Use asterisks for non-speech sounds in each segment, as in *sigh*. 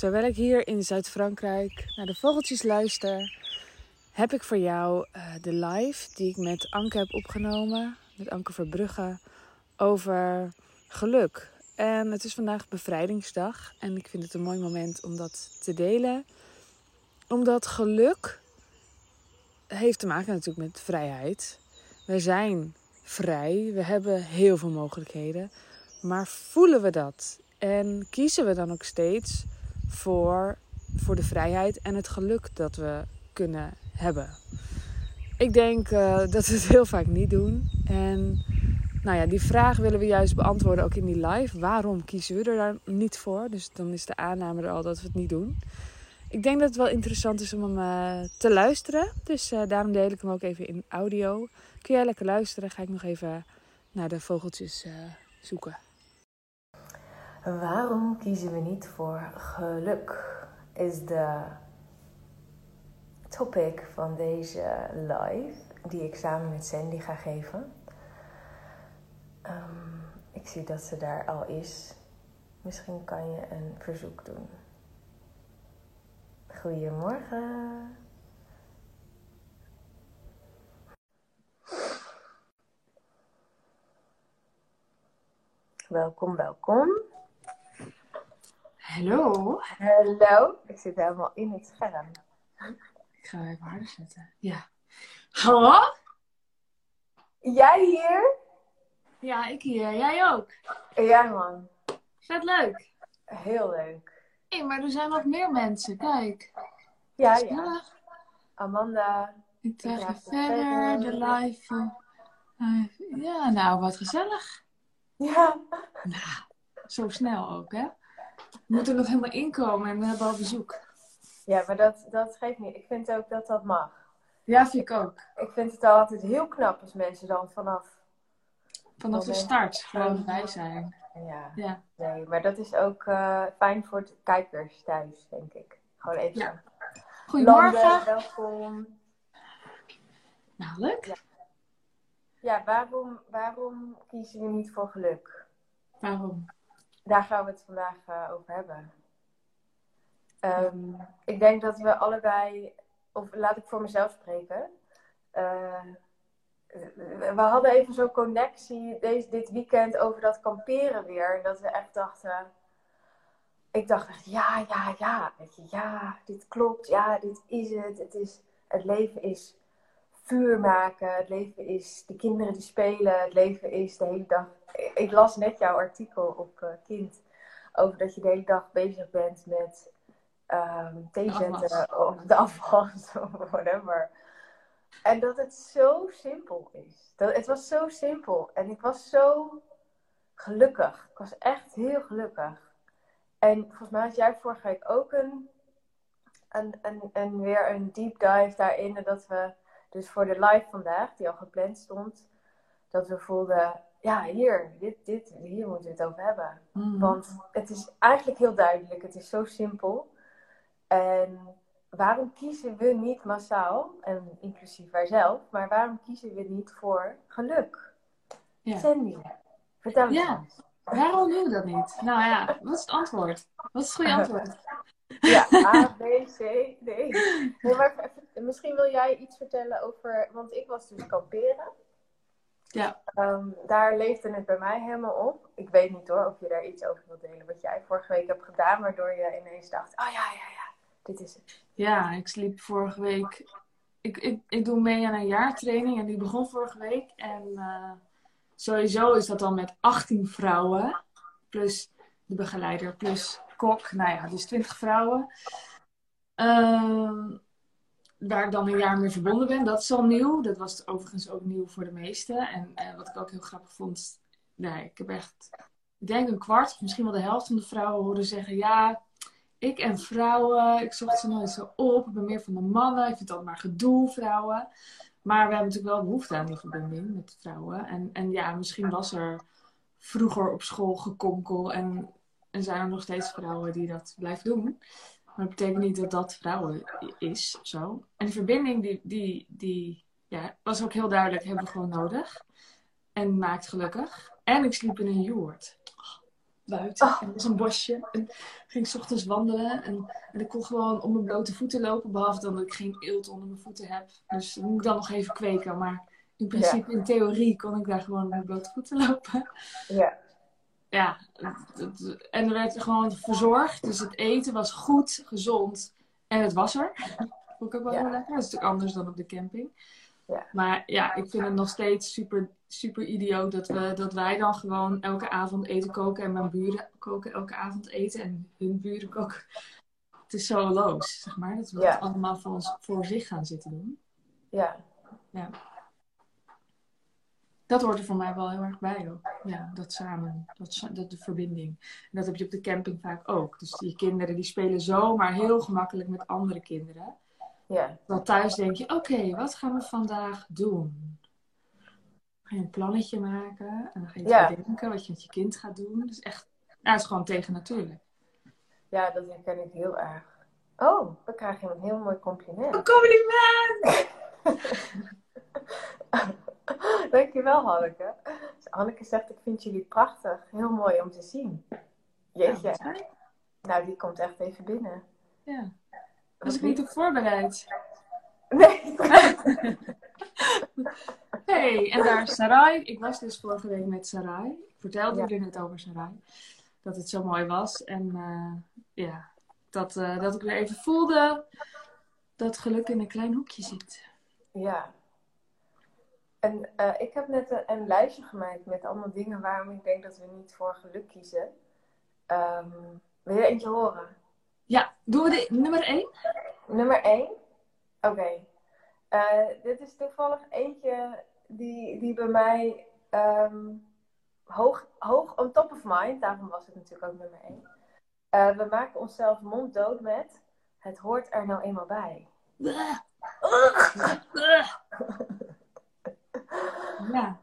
Terwijl ik hier in Zuid-Frankrijk naar de vogeltjes luister, heb ik voor jou uh, de live die ik met Anke heb opgenomen, met Anke Verbrugge, over geluk. En het is vandaag bevrijdingsdag en ik vind het een mooi moment om dat te delen. Omdat geluk heeft te maken natuurlijk met vrijheid. We zijn vrij, we hebben heel veel mogelijkheden, maar voelen we dat? En kiezen we dan ook steeds voor, voor de vrijheid en het geluk dat we kunnen hebben? Ik denk uh, dat we het heel vaak niet doen. En nou ja, die vraag willen we juist beantwoorden ook in die live. Waarom kiezen we er daar niet voor? Dus dan is de aanname er al dat we het niet doen. Ik denk dat het wel interessant is om hem uh, te luisteren. Dus uh, daarom deel ik hem ook even in audio. Kun jij lekker luisteren? Ga ik nog even naar de vogeltjes zoeken. Waarom kiezen we niet voor geluk? Is de topic van deze live, die ik samen met Sandy ga geven. Um, ik zie dat ze daar al is. Misschien kan je een verzoek doen. Goedemorgen. Welkom, welkom. Hallo. Hallo. Ik zit helemaal in het scherm. Ik ga even harder zetten. Ja. Hallo? Jij hier? Ja, ik hier. Jij ook? Ja, man. Vet leuk. Heel leuk. Hé, hey, maar er zijn nog meer mensen. Kijk. Ja, ja. Amanda. Ik krijg je verder, de live. Uh, ja, nou, wat gezellig. Ja. Nou, zo snel ook, hè? We moeten nog helemaal inkomen en we hebben al bezoek. Ja, maar dat, dat geeft niet. Ik vind ook dat dat mag. Ja, vind ik ook. Ik vind het altijd heel knap als mensen dan vanaf... Vanaf de start gewoon bij zijn. Ja. ja. Nee, maar dat is ook uh, fijn voor de kijkers thuis, denk ik. Gewoon even ja. Goedemorgen. Landen, welkom. Nou, leuk. Ja, ja waarom, waarom kiezen we niet voor geluk? Waarom? Daar gaan we het vandaag uh, over hebben. Um, ik denk dat we allebei, of laat ik voor mezelf spreken. Uh, we hadden even zo'n connectie deze, dit weekend over dat kamperen weer. En dat we echt dachten. Ik dacht echt, ja, ja, ja. Weet je, ja, dit klopt. Ja, dit is het. Het, is, het leven is vuur maken. Het leven is de kinderen die spelen. Het leven is de hele dag. Ik las net jouw artikel op uh, Kind. Over dat je de hele dag bezig bent met um, thee zetten. Of de afwas *laughs* of whatever. En dat het zo simpel is. Dat, het was zo simpel. En ik was zo gelukkig. Ik was echt heel gelukkig. En volgens mij had jij vorige week ook een, een, een, een, weer een deep dive daarin. En dat we dus voor de live vandaag, die al gepland stond, dat we voelden, ja, hier, dit, dit, hier moeten we het over hebben. Mm. Want het is eigenlijk heel duidelijk. Het is zo simpel. En waarom kiezen we niet massaal, en inclusief wij zelf, maar waarom kiezen we niet voor geluk? Ja. Sandy, vertel eens. Ja, waarom doen we dat niet? Nou ja, wat is het antwoord? Wat is het goede antwoord? *laughs* Ja, *laughs* A, B, C, D. Nee, maar misschien wil jij iets vertellen over, want ik was dus kamperen. Ja. Um, daar leefde het bij mij helemaal op. Ik weet niet hoor of je daar iets over wilt delen. Wat jij vorige week hebt gedaan, waardoor je ineens dacht: oh ja, ja, ja, dit is het. Ja, ik sliep vorige week. Ik, ik, ik doe mee aan een jaartraining en die begon vorige week. En uh, sowieso is dat dan met 18 vrouwen, plus de begeleider, plus kok. Nou ja, dus 20 vrouwen. Uh, waar ik dan een jaar mee verbonden ben. Dat is al nieuw. Dat was overigens ook nieuw voor de meesten. En uh, wat ik ook heel grappig vond. Nee, ik heb echt, ik denk een kwart, misschien wel de helft van de vrouwen horen zeggen: Ja, ik en vrouwen, ik zocht ze nooit zo op. Ik ben meer van de mannen. Ik vind dat maar gedoe, vrouwen. Maar we hebben natuurlijk wel behoefte aan die verbinding met vrouwen. En, en ja, misschien was er vroeger op school gekonkel. En, en zijn er nog steeds vrouwen die dat blijven doen. Maar dat betekent niet dat dat vrouwen is, zo. En die verbinding, die, die, die ja, was ook heel duidelijk, hebben we gewoon nodig. En maakt gelukkig. En ik sliep in een joert. buiten. En er was een bosje. En ging s ochtends wandelen. En, en ik kon gewoon op mijn blote voeten lopen. Behalve dan dat ik geen eelt onder mijn voeten heb. Dus dat moet ik dan nog even kweken. Maar in principe, in theorie, kon ik daar gewoon op mijn blote voeten lopen. Ja. Ja, en er werd gewoon verzorgd. Dus het eten was goed, gezond. En het was er. Vond ik ook wel heel lekker. Dat is natuurlijk anders dan op de camping. Ja. Maar ja, ik vind het nog steeds super, super idioot dat, we, dat wij dan gewoon elke avond eten koken. En mijn buren koken elke avond eten. En hun buren koken. Het is zo loos, zeg maar. Dat we het allemaal voor, ons, voor zich gaan zitten doen. Ja. Ja. Dat hoort er voor mij wel heel erg bij ook. Ja, dat samen, dat, dat de verbinding. En dat heb je op de camping vaak ook. Dus die kinderen die spelen zomaar heel gemakkelijk met andere kinderen. Ja. Dan thuis denk je, oké, wat gaan we vandaag doen? Ga je een plannetje maken en dan ga je ja. bedenken wat je met je kind gaat doen. Dus echt, ja, het is gewoon tegen natuurlijk. Ja, dat herken ik heel erg. Oh, dan krijg je een heel mooi compliment. Een compliment! *laughs* *laughs* Dankjewel, Hanneke. Dus Hanneke zegt, ik vind jullie prachtig. Heel mooi om te zien. Jeetje. nou, die komt echt even binnen. Ja. Was ik niet op voorbereid? *laughs* Nee. *laughs* hey, en daar is Sarai. Ik was dus vorige week met Sarai. Ik vertelde ja. jullie net over Sarai. Dat het zo mooi was. En uh, ja, dat, uh, dat ik weer even voelde dat geluk in een klein hoekje zit. Ja. En uh, ik heb net een, een, lijstje gemaakt met allemaal dingen waarom ik denk dat we niet voor geluk kiezen. Um, wil je eentje horen? Ja, doen we de nummer 1? Nummer 1? Oké. Okay. Uh, dit is toevallig eentje die, die bij mij um, hoog, hoog on top of mind, daarom was het natuurlijk ook nummer 1. Uh, we maken onszelf monddood met het hoort er nou eenmaal bij. *laughs* Ja.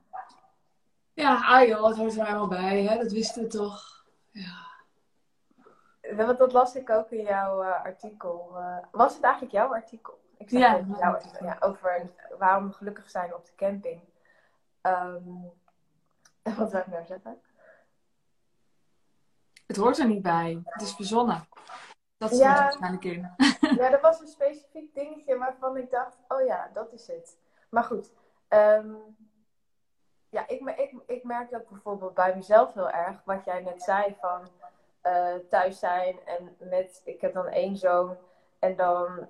Ja, ah joh, het hoort er helemaal bij, hè? dat wisten we toch. Ja. Want dat las ik ook in jouw uh, artikel. Uh, was het eigenlijk jouw artikel? Ik zeg ja, jouw artikel. Ja, over waarom we gelukkig zijn op de camping. Um, *laughs* wat zou ik nou zeggen? Het hoort er niet bij. Het is verzonnen. Dat is ja, waarschijnlijk in. *laughs* ja, er was een specifiek dingetje waarvan ik dacht, oh ja, dat is het. Maar goed, um, ja, ik, ik, ik merk dat bijvoorbeeld bij mezelf heel erg, wat jij net zei van uh, thuis zijn en met, ik heb dan één zoon en dan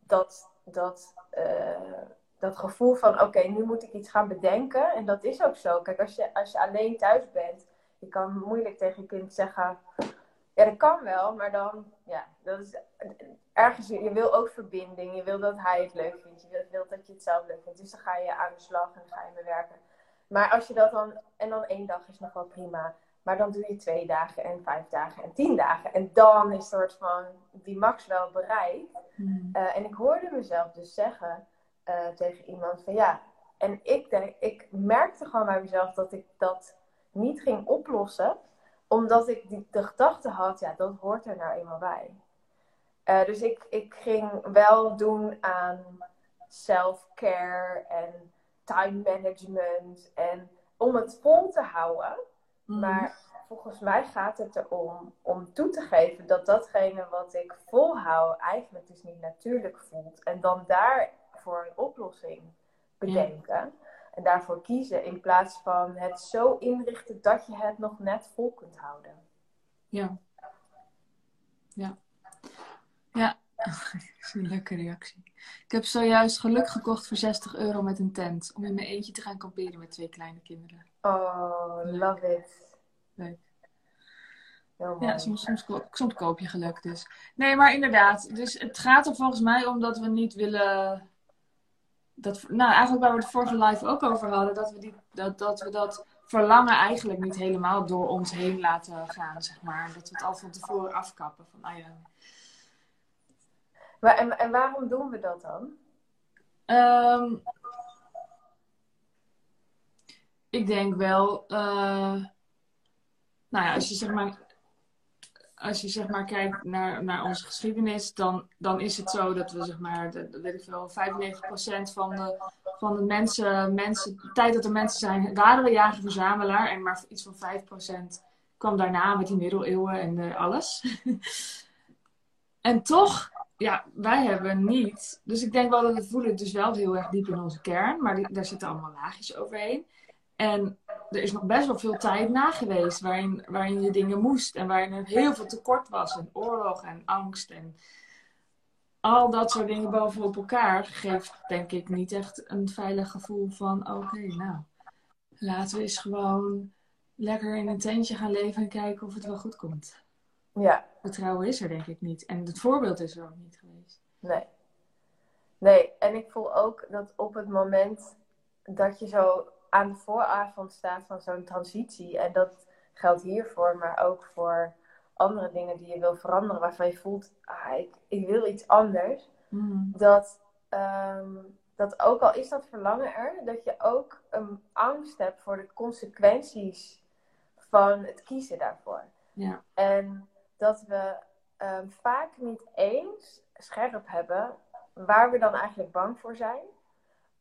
dat, dat, uh, dat gevoel van oké, nu moet ik iets gaan bedenken en dat is ook zo. Kijk, als je, als je alleen thuis bent, je kan moeilijk tegen je kind zeggen, ja dat kan wel, maar dan, ja, dat is ergens, je wil ook verbinding, je wil dat hij het leuk vindt, je wil, dat je het zelf leuk vindt, dus dan ga je aan de slag en ga je bewerken. Maar als je dat dan, en dan één dag is nog wel prima. Maar dan doe je twee dagen en vijf dagen en tien dagen. En dan is soort van die max wel bereikt. Hmm. Uh, en ik hoorde mezelf dus zeggen uh, tegen iemand van ja. En ik, denk, ik merkte gewoon bij mezelf dat ik dat niet ging oplossen. Omdat ik die, de gedachte had, ja, dat hoort er nou eenmaal bij. Uh, dus ik, ik ging wel doen aan self-care en time management en om het vol te houden. Mhm. Maar volgens mij gaat het erom om toe te geven dat datgene wat ik volhoud eigenlijk dus niet natuurlijk voelt. En dan daarvoor een oplossing bedenken. En daarvoor kiezen in plaats van het zo inrichten dat je het nog net vol kunt houden. Ja. Ja. Ja, *laughs* een leuke reactie. Ik heb zojuist geluk gekocht voor 60 euro met een tent. Om in mijn eentje te gaan kamperen met twee kleine kinderen. Oh, love it. Leuk. Ja, soms, soms, soms, koop je geluk dus. Nee, maar inderdaad. Dus het gaat er volgens mij om dat we niet willen... Dat, nou, eigenlijk waar we het vorige live ook over hadden. Dat we, die, dat, dat, we dat verlangen eigenlijk niet helemaal door ons heen laten gaan, zeg maar. Dat we het al van tevoren afkappen. Van, ah ja, maar, en, en waarom doen we dat dan? Um, ik denk wel, uh, nou ja, als je zeg maar, als je zeg maar kijkt naar, naar onze geschiedenis, dan, dan is het zo dat we zeg maar, de, weet ik veel, 95% van de, van de mensen, mensen, de tijd dat er mensen zijn, waren we jager-verzamelaar en maar iets van 5% kwam daarna met die middeleeuwen en uh, alles. *laughs* en toch, ja, wij hebben niet. Dus ik denk wel dat we voelen dus wel heel erg diep in onze kern, maar daar zitten allemaal laagjes overheen. En er is nog best wel veel tijd na geweest waarin, waarin je dingen moest en waarin er heel veel tekort was en oorlog en angst en al dat soort dingen bovenop elkaar geeft denk ik niet echt een veilig gevoel van oké, nou, laten we eens gewoon lekker in een tentje gaan leven en kijken of het wel goed komt. Ja. Vertrouwen is er denk ik niet. En het voorbeeld is er ook niet geweest. Nee. Nee, en ik voel ook dat op het moment dat je zo aan de vooravond staat van zo'n transitie, en dat geldt hiervoor, maar ook voor andere dingen die je wil veranderen, waarvan je voelt, ah, ik, ik wil iets anders, mm. dat, ehm, dat ook al is dat verlangen er, dat je ook een angst hebt voor de consequenties van het kiezen daarvoor. Ja. En dat we um, vaak niet eens scherp hebben waar we dan eigenlijk bang voor zijn.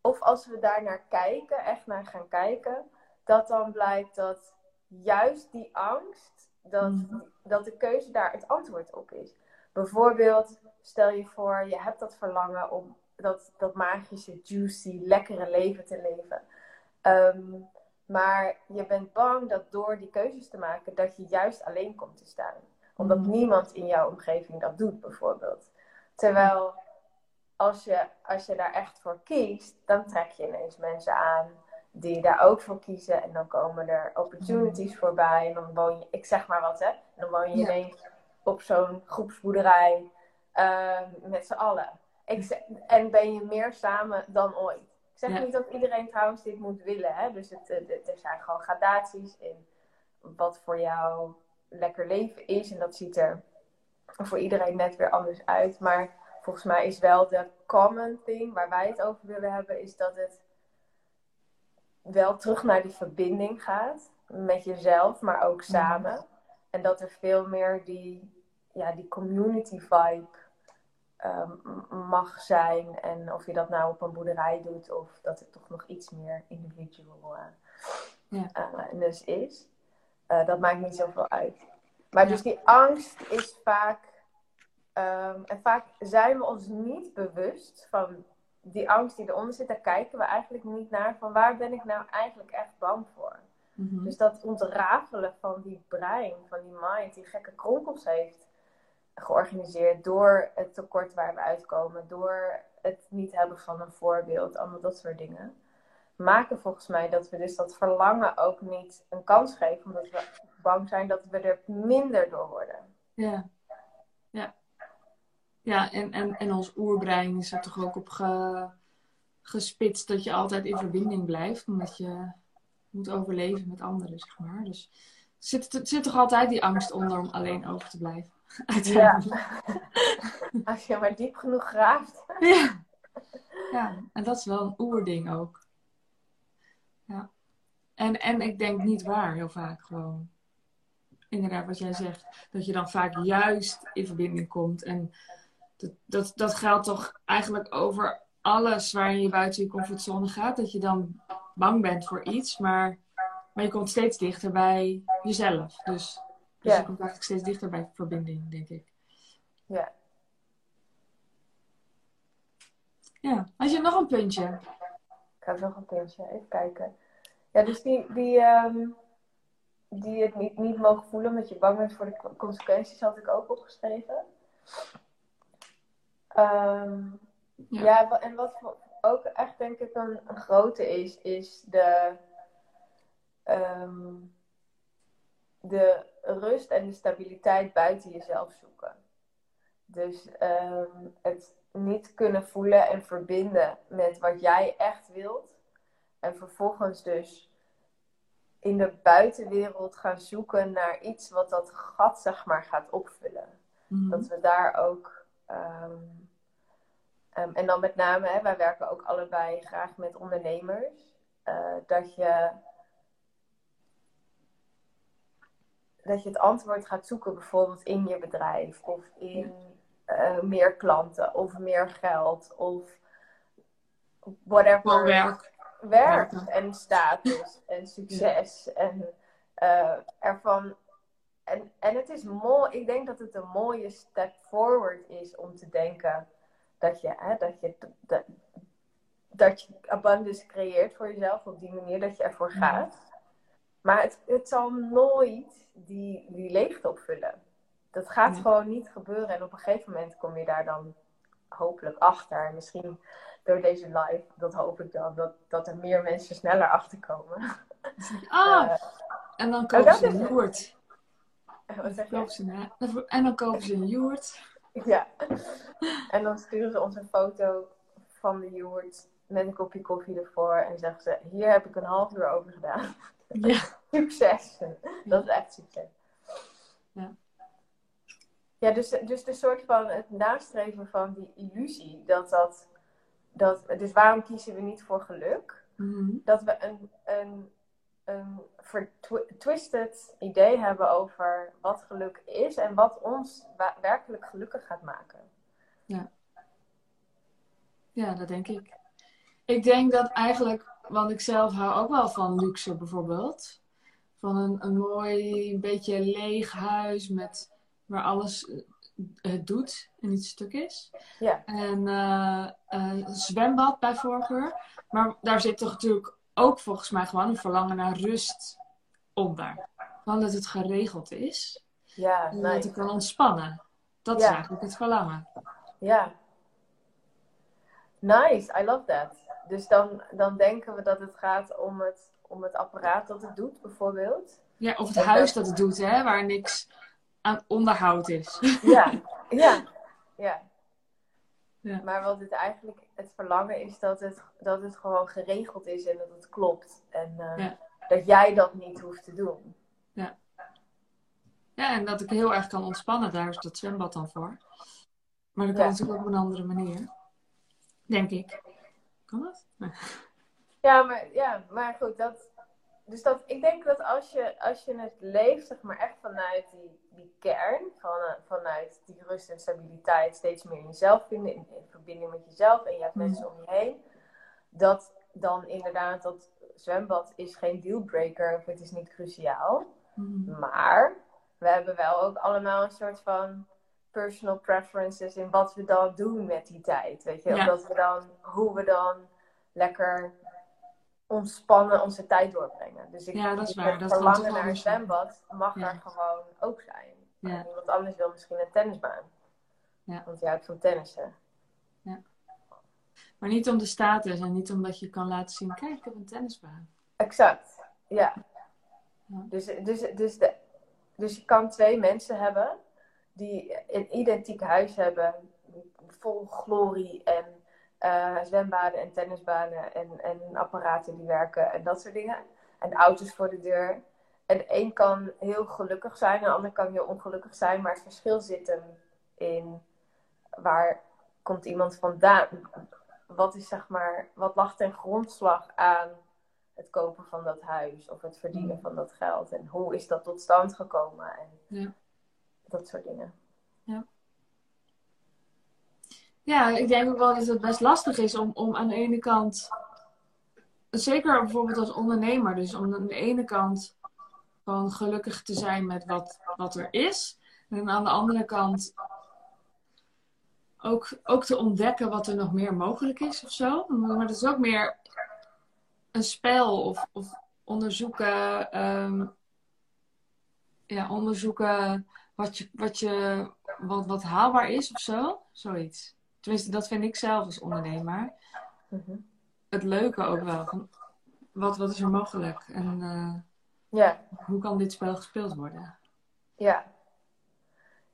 Of als we daar naar kijken, echt naar gaan kijken, dat dan blijkt dat juist die angst, dat, Mhm. dat de keuze daar het antwoord op is. Bijvoorbeeld, stel je voor, je hebt dat verlangen om dat, dat magische, juicy, lekkere leven te leven. Ehm, maar je bent bang dat door die keuzes te maken, dat je juist alleen komt te staan. Omdat niemand in jouw omgeving dat doet, bijvoorbeeld. Terwijl als je, als je daar echt voor kiest, dan trek je ineens mensen aan die daar ook voor kiezen. En dan komen er opportunities voorbij. En dan woon je, ik zeg maar wat hè, dan woon je Ja. ineens op zo'n groepsboerderij ehm, met z'n allen. Ik zeg, en ben je meer samen dan ooit. Ik zeg Ja. niet dat iedereen trouwens dit moet willen. Hè? Dus het, het- het- er zijn gewoon gradaties in wat voor jou lekker leven is. En dat ziet er voor iedereen net weer anders uit. Maar volgens mij is wel de common thing waar wij het over willen hebben, is dat het wel terug naar die verbinding gaat met jezelf, maar ook samen. En dat er veel meer die, ja, die community vibe ehm, mag zijn. En of je dat nou op een boerderij doet of dat het toch nog iets meer individual eh, Ja. eh, dus is. Eh, dat maakt niet zoveel uit. Maar Ja. dus die angst is vaak. ehm, en vaak zijn we ons niet bewust van die angst die eronder zit. Daar kijken we eigenlijk niet naar van waar ben ik nou eigenlijk echt bang voor. Mhm. Dus dat ontrafelen van die brein, van die mind, die gekke kronkels heeft georganiseerd door het tekort waar we uitkomen, door het niet hebben van een voorbeeld, allemaal dat soort dingen. Maken volgens mij dat we dus dat verlangen ook niet een kans geven, omdat we bang zijn dat we er minder door worden. Ja. Ja. Ja, en, en, en ons oerbrein is er toch ook op ge, gespitst dat je altijd in verbinding blijft, omdat je moet overleven met anderen, zeg maar. Dus zit, zit toch altijd die angst onder om alleen over te blijven. *laughs* Uiteindelijk. Als je maar diep genoeg graaft. Ja. ja, en dat is wel een oerding ook. Ja. En, en ik denk niet waar, heel vaak gewoon. Inderdaad, wat jij zegt. Dat je dan vaak juist in verbinding komt. En dat, dat, dat geldt toch eigenlijk over alles waarin je buiten je comfortzone gaat. Dat je dan bang bent voor iets, maar, maar je komt steeds dichter bij jezelf. Dus, dus Ja. je komt eigenlijk steeds dichter bij verbinding, denk ik. Ja. Ja, had je nog een puntje? Ik heb nog een puntje, even kijken. Ja, dus die, die, ehm, die het niet, niet mogen voelen omdat je bang bent voor de consequenties, had ik ook opgeschreven. Ehm, Ja. ja. en wat ook echt denk ik een, een grote is, is de, ehm, de rust en de stabiliteit buiten jezelf zoeken. Dus het niet kunnen voelen en verbinden met wat jij echt wilt. En vervolgens dus in de buitenwereld gaan zoeken naar iets wat dat gat, zeg maar, gaat opvullen. Mhm. Dat we daar ook. ehm, ehm, en dan met name, hè, wij werken ook allebei graag met ondernemers. eh, dat je. Dat je het antwoord gaat zoeken, bijvoorbeeld in je bedrijf of in eh, meer klanten of meer geld of whatever Gewoon werk. werk Werken. en status en succes en eh, ervan en, en het is mooi, ik denk dat het een mooie step forward is om te denken dat je, hè, dat je, dat, dat je abundance creëert voor jezelf op die manier dat je ervoor gaat. Maar het, het zal nooit die, die leegte opvullen. Dat gaat gewoon niet gebeuren. En op een gegeven moment kom je daar dan hopelijk achter. En misschien door deze live, dat hoop ik dan, dat, dat er meer mensen sneller achter komen. *laughs* Ah, uh, en dan kopen ze een joert. En dan kopen ze een joert. Ja. *laughs* En dan sturen ze ons een foto van de joert met een kopje koffie ervoor. En zeggen ze, hier heb ik een half uur over gedaan. Ja. *laughs* succes. Dat is echt succes. Ja. Ja, dus, dus de soort van het nastreven van die illusie. Dat dat, dat, dus waarom kiezen we niet voor geluk? Mhm. Dat we een, een, een vertwisted idee hebben over wat geluk is en wat ons werkelijk gelukkig gaat maken. Ja. Ja, dat denk ik. Ik denk dat eigenlijk, want ik zelf hou ook wel van luxe bijvoorbeeld. Van een, een mooi, beetje leeg huis met, waar alles eh, het doet en niet stuk is. Ja. En uh, een zwembad bij voorkeur. Maar daar zit toch natuurlijk ook volgens mij gewoon een verlangen naar rust onder. Gewoon dat het geregeld is. Ja, en nice. dat ik kan ontspannen. Dat is eigenlijk het verlangen. Ja. Nice, I love that. Dus dan, dan denken we dat het gaat om het, om het apparaat dat het doet, bijvoorbeeld. Ja, of het En huis dat- dat het doet, hè, waar niks aan onderhoud is. Ja, *laughs* ja, ja. Ja. Maar wat het eigenlijk, het verlangen is dat het, dat het gewoon geregeld is en dat het klopt. En eh, Ja. dat jij dat niet hoeft te doen. Ja, en dat ik heel erg kan ontspannen, daar is dat zwembad dan voor. Maar dat kan Ja. natuurlijk ook op een andere manier. Denk ik. Kan dat? Nee. Ja, maar, ja, maar goed, dat, dus dat, ik denk dat als je, als je het leeft, zeg maar echt vanuit die, die kern, van, eh, vanuit die rust en stabiliteit, steeds meer in jezelf vinden, in, in verbinding met jezelf en je hebt mensen om je heen, dat dan inderdaad dat zwembad is geen dealbreaker of het is niet cruciaal. Mhm. Maar we hebben wel ook allemaal een soort van personal preferences in wat we dan doen met die tijd. Weet je, Ja. omdat we dan, hoe we dan lekker ontspannen onze tijd doorbrengen. Dus ik Ja, dat is waar. Dat verlangen naar een zwembad mag Ja. er gewoon ook zijn. Ja. Iemand anders wil misschien een tennisbaan. Ja. Want je houdt van tennissen. Maar niet om de status en niet omdat je kan laten zien, kijk, ik heb een tennisbaan. Exact, ja. Ja. Dus, dus, dus, de, dus je kan twee mensen hebben die een identiek huis hebben, vol glorie en eh, zwembaden en tennisbanen en, en apparaten die werken en dat soort dingen. En auto's voor de deur. En de een kan heel gelukkig zijn, en de ander kan heel ongelukkig zijn, maar het verschil zit hem in waar komt iemand vandaan? Wat is zeg maar, wat lag ten grondslag aan het kopen van dat huis of het verdienen Mm. van dat geld? En hoe is dat tot stand gekomen? En Ja. dat soort dingen. Ja, ik denk ook wel dat het best lastig is om, om aan de ene kant, zeker bijvoorbeeld als ondernemer, dus om aan de ene kant gewoon gelukkig te zijn met wat, wat er is. En aan de andere kant ook, ook te ontdekken wat er nog meer mogelijk is of zo. Maar het is ook meer een spel of, of onderzoeken, ehm, ja, onderzoeken wat, je, wat, je, wat, wat haalbaar is of zo. Zoiets. Tenminste, dat vind ik zelf als ondernemer. Mhm. Het leuke ook wel. Van wat, wat is er mogelijk? En eh, Ja, hoe kan dit spel gespeeld worden? ja.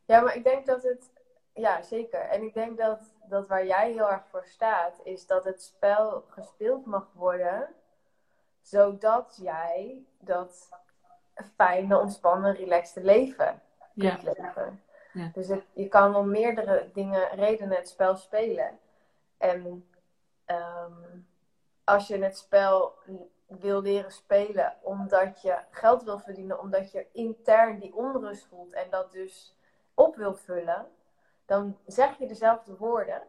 Ja, maar ik denk dat het, ja zeker. En ik denk dat, dat waar jij heel erg voor staat, is dat het spel gespeeld mag worden, zodat jij dat fijne, ontspannen, relaxte leven Ja, kunt leven. Ja. Dus het, je kan om meerdere dingen, redenen het spel spelen. En ehm, als je het spel wil leren spelen omdat je geld wil verdienen, omdat je intern die onrust voelt en dat dus op wil vullen, dan zeg je dezelfde woorden,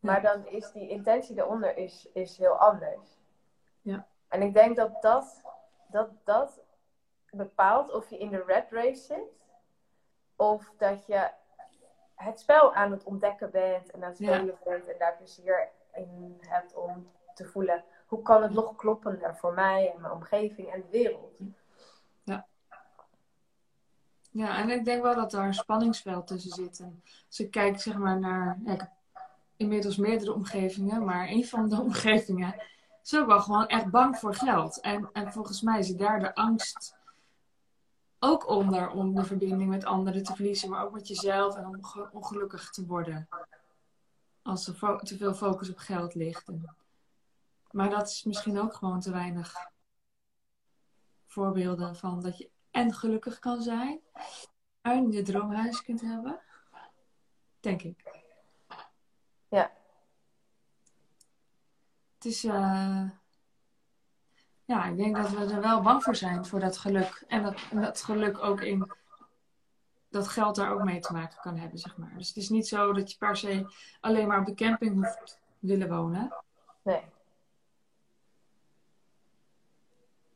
maar dan is die intentie eronder is, is heel anders. Ja. En ik denk dat dat, dat dat bepaalt of je in de red race zit Of dat je het spel aan het ontdekken bent en aan het spelen bent en daar plezier in hebt om te voelen. Hoe kan het nog kloppender voor mij en mijn omgeving en de wereld? Ja. Ja, en ik denk wel dat daar een spanningsveld tussen zit. En als ik kijk zeg maar naar, ja, ik heb inmiddels meerdere omgevingen, maar een van de *laughs* omgevingen is ook wel gewoon echt bang voor geld. En, en volgens mij zit daar de angst ook onder om de verbinding met anderen te verliezen, maar ook met jezelf en om ongelukkig te worden. Als er te veel focus op geld ligt. maar dat is misschien ook gewoon te weinig voorbeelden van dat je en gelukkig kan zijn en je droomhuis kunt hebben. Denk ik. Ja. Het is. Uh, ja, ik denk dat we er wel bang voor zijn, voor dat geluk. En dat, dat geluk ook in dat geld daar ook mee te maken kan hebben, zeg maar. Dus het is niet zo dat je per se alleen maar op de camping hoeft willen wonen. Nee.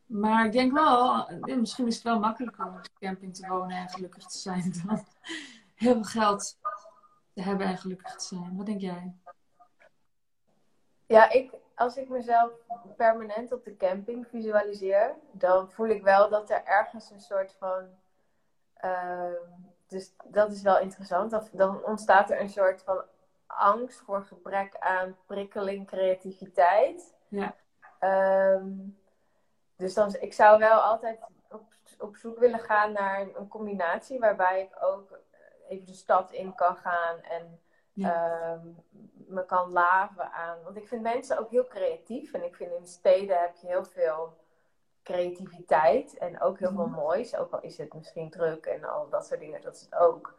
Maar ik denk wel, misschien is het wel makkelijker om op de camping te wonen en gelukkig te zijn *laughs* dan heel veel geld te hebben en gelukkig te zijn. Wat denk jij? Ja, ik, als ik mezelf permanent op de camping visualiseer, dan voel ik wel dat er ergens een soort van. Uh, dus dat is wel interessant. Dan ontstaat er een soort van angst voor gebrek aan prikkeling, creativiteit. Ja. Um, dus dan, ik zou wel altijd op, op zoek willen gaan naar een combinatie waarbij ik ook even de stad in kan gaan en Ehm, me kan laven aan. Want ik vind mensen ook heel creatief. En ik vind in steden heb je heel veel creativiteit. En ook heel veel mhm. moois. Ook al is het misschien druk en al dat soort dingen. Dat is het ook.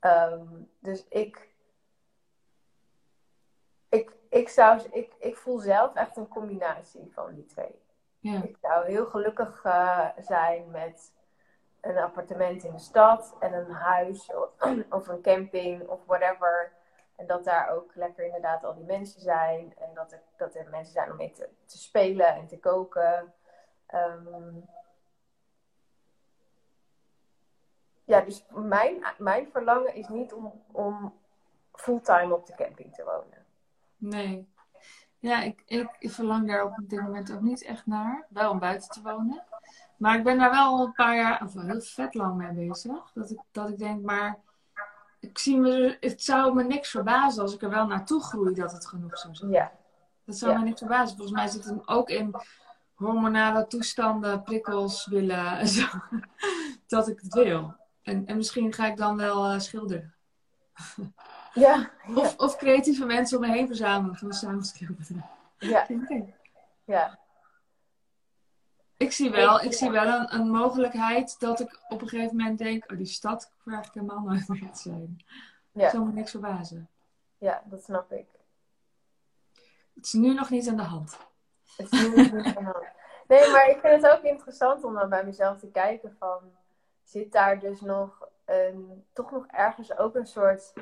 Ehm, dus ik. Ik, ik, zou, ik, ik voel zelf echt een combinatie van die twee. Ja. Ik zou heel gelukkig uh, zijn met een appartement in de stad en een huis of *clears throat* een camping of whatever. En dat daar ook lekker inderdaad al die mensen zijn. En dat er, dat er mensen zijn om mee te, te spelen en te koken. Ehm, ja, dus mijn, mijn verlangen is niet om, om fulltime op de camping te wonen. Nee. Ja, ik, ik, verlang daar op dit moment ook niet echt naar. Wel om buiten te wonen. Maar ik ben daar wel een paar jaar, of heel vet lang mee bezig. Dat ik, dat ik denk, maar ik zie me, het zou me niks verbazen als ik er wel naartoe groei dat het genoeg zou zijn. Ja. Dat zou me niks verbazen. Volgens mij zit het ook in hormonale toestanden, prikkels willen *laughs* en zo. dat ik het wil. En, en misschien ga ik dan wel uh, schilderen. *laughs* Ja, *laughs* Of, of creatieve mensen om me heen verzamelen van samen schilderen. Ja. ja. Ik zie wel, ik zie wel een, een, mogelijkheid dat ik op een gegeven moment denk: oh, die stad vraag ik helemaal nooit meer te zijn. Ja. Dat zou me niks verbazen. Ja, dat snap ik. Het is nu nog niet aan de hand. Het is nu nog niet aan de hand. Nee, maar ik vind het ook interessant om dan bij mezelf te kijken van... Zit daar dus nog een, toch nog ergens ook een soort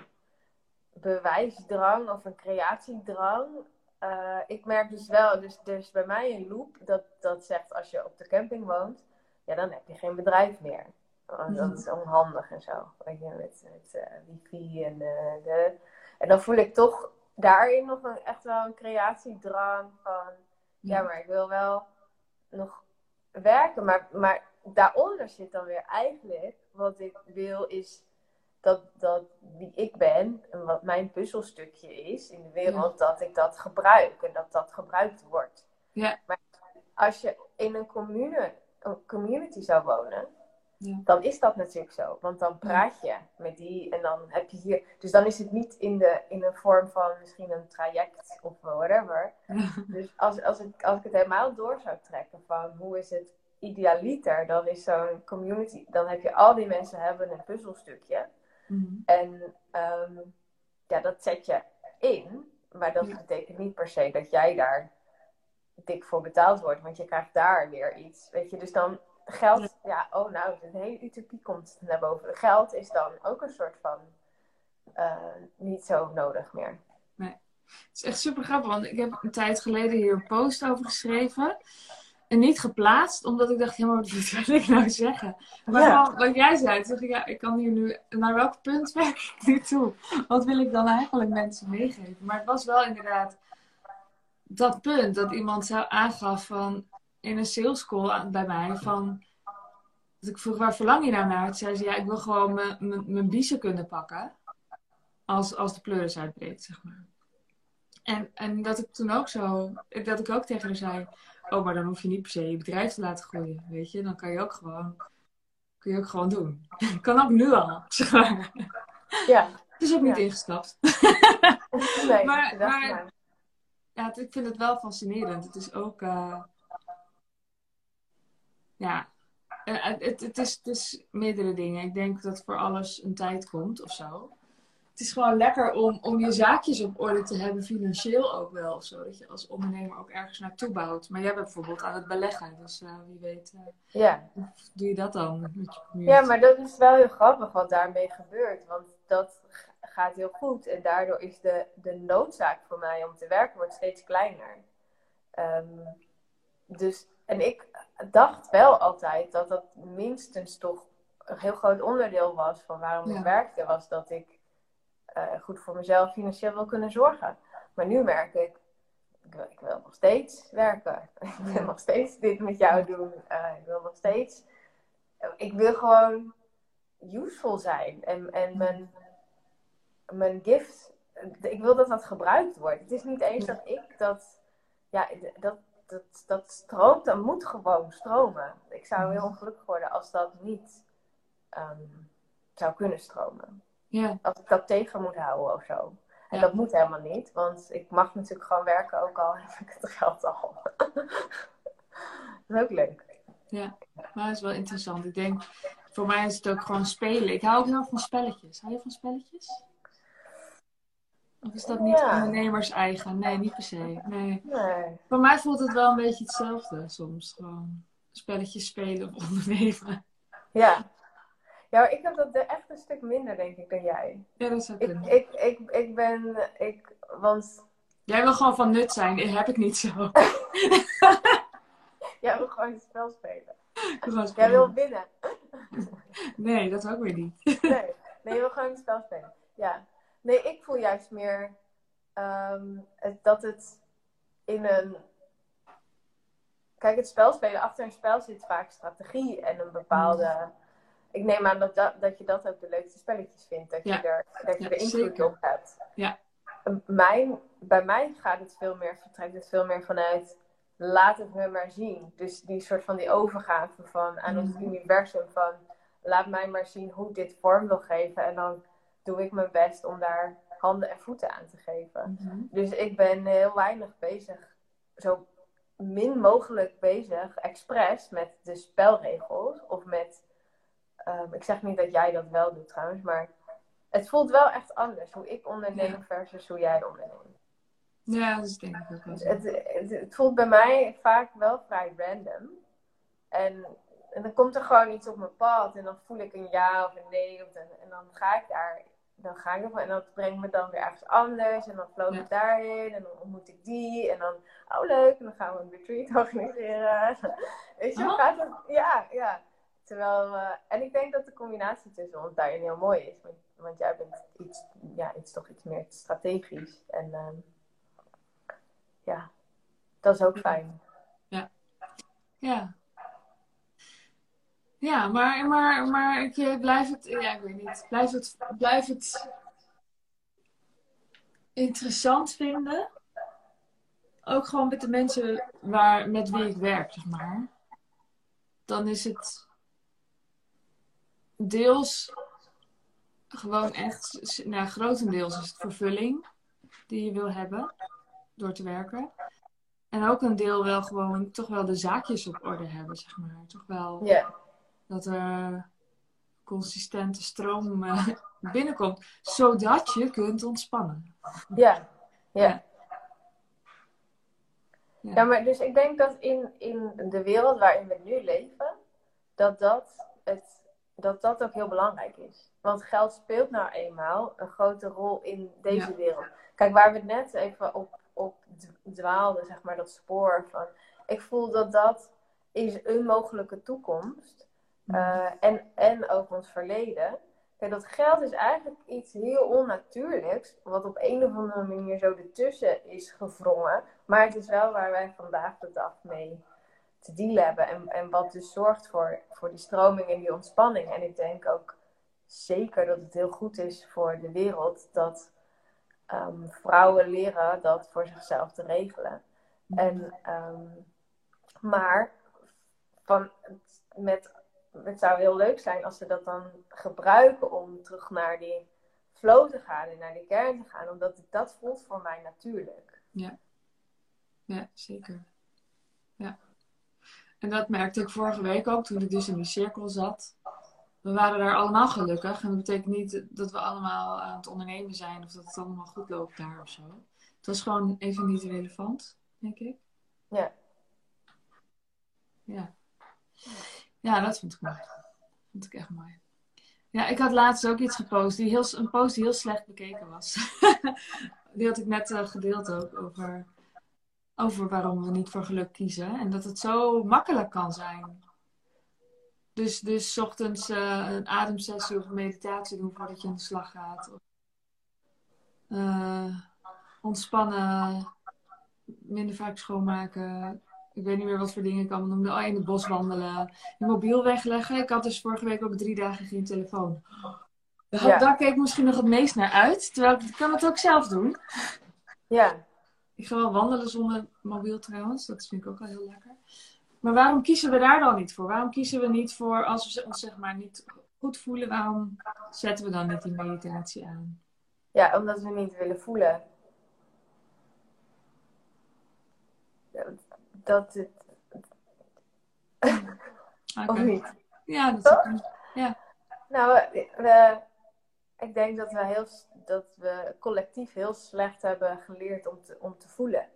bewijsdrang of een creatiedrang uh, ik merk dus wel, dus, dus bij mij een loop dat, dat zegt als je op de camping woont, ja, dan heb je geen bedrijf meer. Want dat is onhandig en zo. Weet je, met, met uh, wifi en uh, de. En dan voel ik toch daarin nog een, echt wel een creatiedrang van, ja, maar ik wil wel nog werken. Maar, maar daaronder zit dan weer eigenlijk, wat ik wil is dat, dat wie ik ben en wat mijn puzzelstukje is in de wereld, dat ik dat gebruik en dat dat gebruikt wordt. Ja. Maar als je in een, commune, een community zou wonen, ja. dan is dat natuurlijk zo. Want dan praat je met die en dan heb je hier. Dus dan is het niet in, de, in een vorm van misschien een traject of whatever. Dus als, als, ik, als ik het helemaal door zou trekken van hoe is het idealiter, dan is zo'n community, dan heb je al die mensen hebben een puzzelstukje. Mhm. En ehm, ja, dat zet je in, maar dat betekent niet per se dat jij daar dik voor betaald wordt, want je krijgt daar weer iets. Weet je, dus dan geld, ja, oh nou, de hele utopie komt naar boven. Geld is dan ook een soort van uh, niet zo nodig meer. Nee. Het is echt super grappig, want ik heb een tijd geleden hier een post over geschreven. En niet geplaatst, omdat ik dacht, ja, maar wat *laughs* wil ik nou zeggen? Maar ja. wat jij zei, toen dacht ik, ja, ik kan hier nu, naar welk punt *laughs* werk ik nu toe? Wat wil ik dan eigenlijk mensen meegeven? Maar het was wel inderdaad dat punt dat iemand zou aangaf van, in een sales call bij mij, van, dat ik vroeg, waar verlang je nou naar? Toen zei ze, ja, ik wil gewoon mijn biezen kunnen pakken. Als, als de pleuris uitbreekt, zeg maar. En, en dat ik toen ook zo, dat ik ook tegen haar zei, oh, maar dan hoef je niet per se je bedrijf te laten groeien, weet je. Dan kan je ook gewoon, kun je ook gewoon doen. *laughs* kan ook nu al, *laughs* zeg maar. Ja. Het is ook niet ingestapt. *laughs* nee, maar, maar ja, ik vind het wel fascinerend. Het is ook, uh, ja, uh, het, het, is, het is meerdere dingen. Ik denk dat voor alles een tijd komt of zo het is gewoon lekker om, om je zaakjes op orde te hebben, financieel ook wel. Of zo, dat je als ondernemer ook ergens naartoe bouwt. Maar jij bent bijvoorbeeld aan het beleggen, dus uh, wie weet uh, ja. doe je dat dan met je Ja, maar dat is wel heel grappig wat daarmee gebeurt. Want dat gaat heel goed en daardoor is de, de noodzaak voor mij om te werken wordt steeds kleiner. Um, dus, en ik dacht wel altijd dat dat minstens toch een heel groot onderdeel was van waarom ik werkte, was dat ik uh, goed voor mezelf financieel wil kunnen zorgen. Maar nu merk ik, ik wil, ik wil nog steeds werken. *laughs* ik wil nog steeds dit met jou doen. Uh, ik wil nog steeds, ik wil gewoon useful zijn. En, en mijn, mijn gift, ik wil dat dat gebruikt wordt. Het is niet eens dat ik dat, ja, dat, dat, dat stroomt, dat moet gewoon stromen. Ik zou heel ongelukkig worden als dat niet um, zou kunnen stromen. Ja. Als ik dat tegen moet houden of zo. En dat moet helemaal niet, want ik mag natuurlijk gewoon werken, ook al *laughs* heb ik het geld al. *laughs* dat is ook leuk. Ja, maar het is wel interessant. Ik denk, voor mij is het ook gewoon spelen. Ik hou ook heel van spelletjes. Hou je van spelletjes? Of is dat niet ja. ondernemers eigen? Nee, niet per se. Nee. nee. Voor mij voelt het wel een beetje hetzelfde soms. Gewoon spelletjes spelen of *laughs* ondernemen. Ja, ja, ik heb dat echt een stuk minder, denk ik, dan jij. Ja, dat zou kunnen. Ik, ik, ik, ik ben, ik, want... Jij wil gewoon van nut zijn, dat heb ik niet zo. *laughs* *laughs* jij wil gewoon het spel spelen. spelen. Jij wil winnen. *laughs* nee, dat ook weer niet. nee, nee, je wil gewoon het spel spelen. Ja. Nee, ik voel juist meer um, het, dat het in een... Kijk, het spel spelen, achter een spel zit vaak strategie en een bepaalde... Ik neem aan dat, dat, dat je dat ook de leukste spelletjes vindt. Dat je er, dat je er invloed op hebt. Ja. Mijn, bij mij gaat het veel meer, vertrekt het veel meer vanuit laat het me maar zien. Dus die soort van die overgave van aan het mhm. universum van laat mij maar zien hoe dit vorm wil geven. En dan doe ik mijn best om daar handen en voeten aan te geven. Mhm. Dus ik ben heel weinig bezig, zo min mogelijk bezig, expres met de spelregels of met Ehm, ik zeg niet dat jij dat wel doet trouwens, maar het voelt wel echt anders hoe ik onderneem versus hoe jij onderneemt. Ja, dat is denk ik ook wel. Dus het, het, voelt bij mij vaak wel vrij random. En, en, dan komt er gewoon iets op mijn pad en dan voel ik een ja of een nee. Of een, en dan ga ik daar, dan ga ik ervoor en dat brengt me dan weer ergens anders. En dan vloog ik daarheen en dan ontmoet ik die. En dan, oh leuk, en dan gaan we een retreat organiseren. *laughs* Weet je, oh. gaat het? Ja, ja. Terwijl, uh, en ik denk dat de combinatie tussen ons daarin heel mooi is. Want, want jij bent iets, ja, iets toch iets meer strategisch. En uh, ja, dat is ook fijn. Ja. Ja. Ja, maar, maar, maar ik blijf het, ja, ik weet niet, blijf het, blijf het interessant vinden. Ook gewoon met de mensen waar, met wie ik werk, zeg maar. Dan is het deels gewoon echt, nou, grotendeels is het vervulling die je wil hebben door te werken. En ook een deel wel gewoon toch wel de zaakjes op orde hebben, zeg maar. Toch wel dat er consistente stroom uh, *laughs* binnenkomt, zodat je kunt ontspannen. Ja, ja. Ja, ja maar dus ik denk dat in, in de wereld waarin we nu leven, dat dat het dat dat ook heel belangrijk is. Want geld speelt nou eenmaal een grote rol in deze wereld. Kijk, waar we net even op, op dwaalden, zeg maar, dat spoor van. Ik voel dat dat is een mogelijke toekomst. Uh, en, en ook ons verleden. Kijk, dat geld is eigenlijk iets heel onnatuurlijks, wat op een of andere manier zo ertussen is gevrongen. Maar het is wel waar wij vandaag de dag mee te dealen hebben. En, en wat dus zorgt voor, voor die stroming en die ontspanning. En ik denk ook zeker dat het heel goed is voor de wereld dat um, vrouwen leren dat voor zichzelf te regelen. En, um, maar van, met, het zou heel leuk zijn als ze dat dan gebruiken om terug naar die flow te gaan en naar die kern te gaan, omdat dat voelt voor mij natuurlijk. Ja, ja zeker. Ja. En dat merkte ik vorige week ook toen ik dus in die cirkel zat. We waren daar allemaal gelukkig. En dat betekent niet dat we allemaal aan het ondernemen zijn of dat het allemaal goed loopt daar of zo. Het was gewoon even niet relevant, denk ik. Ja. Ja. Ja, dat vond ik mooi. Dat vond ik echt mooi. Ja, ik had laatst ook iets gepost. Die heel, een post die heel slecht bekeken was. *laughs* die had ik net uh, gedeeld ook over, over waarom we niet voor geluk kiezen. En dat het zo makkelijk kan zijn. Dus, dus ochtends uh, een ademsessie of meditatie doen voordat je aan de slag gaat. Of, uh, ontspannen, minder vaak schoonmaken, ik weet niet meer wat voor dingen ik allemaal noemde. Oh, in het bos wandelen. Je mobiel wegleggen. Ik had dus vorige week ook drie dagen geen telefoon. Ja. Daar keek ik misschien nog het meest naar uit. Terwijl ik kan het ook zelf doen. Ja. Ik ga wel wandelen zonder mobiel trouwens. Dat vind ik ook wel heel lekker. Maar waarom kiezen we daar dan niet voor? Waarom kiezen we niet voor als we ons zeg maar niet goed voelen? Waarom zetten we dan niet die meditatie aan? Ja, omdat we niet willen voelen. dat het. Okay. Of niet? Ja, dat is ja. Nou, we, ik denk dat we, heel, dat we collectief heel slecht hebben geleerd om te, om te voelen.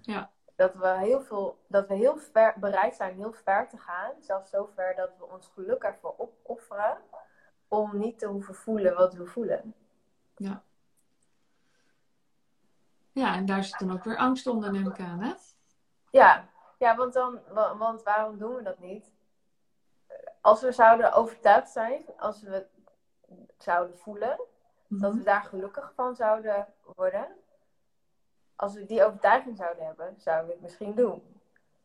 Ja. Dat we heel, veel, dat we heel ver, bereid zijn heel ver te gaan. Zelfs zo ver dat we ons geluk ervoor opofferen. Om niet te hoeven voelen wat we voelen. Ja. Ja, en daar zit dan ook weer angst onder, neem ik aan, hè? Ja, ja want, dan, want waarom doen we dat niet? Als we zouden overtuigd zijn, als we zouden voelen, dat we mhm. daar gelukkig van zouden worden. Als we die overtuiging zouden hebben, zouden we het misschien doen.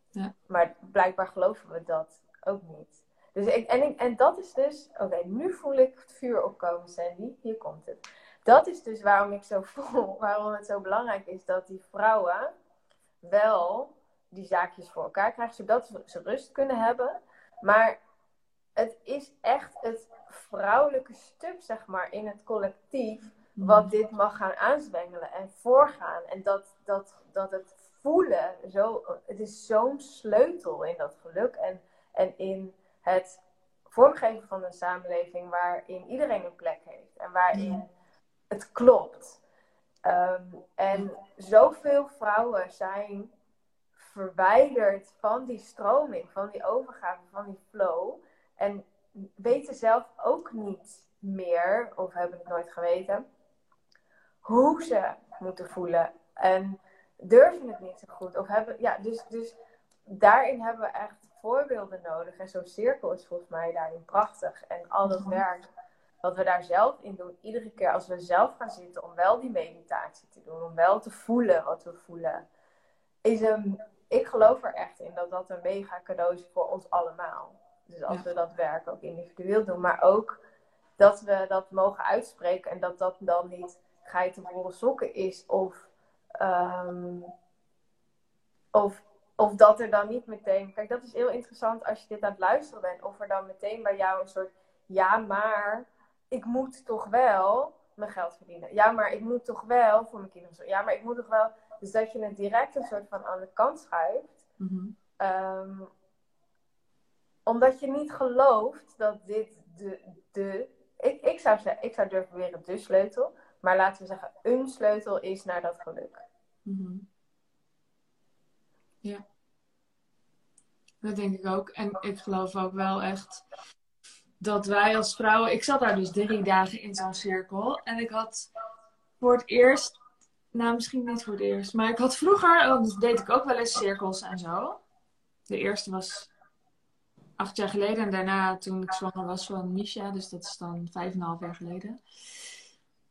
Ja. Maar blijkbaar geloven we dat ook niet. Dus ik, en, ik, en dat is dus, oké, nu voel ik het vuur opkomen, Sandy. Hier komt het. Dat is dus waarom ik zo *laughs* voel, waarom het zo belangrijk is dat die vrouwen wel die zaakjes voor elkaar krijgen, zodat ze rust kunnen hebben. Maar het is echt het vrouwelijke stuk, zeg maar, in het collectief, mhm. wat dit mag gaan aanzwengelen en voorgaan. En dat, dat, dat het voelen, zo, het is zo'n sleutel in dat geluk en, en in het vormgeven van een samenleving waarin iedereen een plek heeft en waarin het klopt. Um, en zoveel vrouwen zijn verwijderd van die stroming, van die overgave, van die flow. En weten zelf ook niet meer, of hebben het nooit geweten, hoe ze moeten voelen. En durven het niet zo goed. Of hebben, ja, dus, dus daarin hebben we echt voorbeelden nodig. En zo'n cirkel is volgens mij daarin prachtig. En al dat mhm. werk wat we daar zelf in doen, iedere keer als we zelf gaan zitten om wel die meditatie te doen, om wel te voelen wat we voelen, is een ik geloof er echt in dat dat een mega cadeau is voor ons allemaal. Dus als we dat werk ook individueel doen, maar ook dat we dat mogen uitspreken en dat dat dan niet geitenvolle sokken is of, ehm, of, of dat er dan niet meteen. Kijk, dat is heel interessant als je dit aan het luisteren bent, of er dan meteen bij jou een soort ja, maar ik moet toch wel mijn geld verdienen. Ja, maar ik moet toch wel voor mijn kinderen. Ja, maar ik moet toch wel. Dus dat je het direct een soort van aan de kant schuift. Mhm. Ehm, omdat je niet gelooft dat dit de. de ik, ik, zou ik zou durven weer de sleutel. Maar laten we zeggen, een sleutel is naar dat geluk. Mhm. Ja. Dat denk ik ook. En ik geloof ook wel echt dat wij als vrouwen. Ik zat daar dus drie dagen in zo'n cirkel. En ik had voor het eerst nou, misschien niet voor het eerst. Maar ik had vroeger, oh, dus deed ik ook wel eens cirkels en zo. De eerste was acht jaar geleden. En daarna, toen ik zwanger was van Misha, dus dat is dan vijf en een half jaar geleden.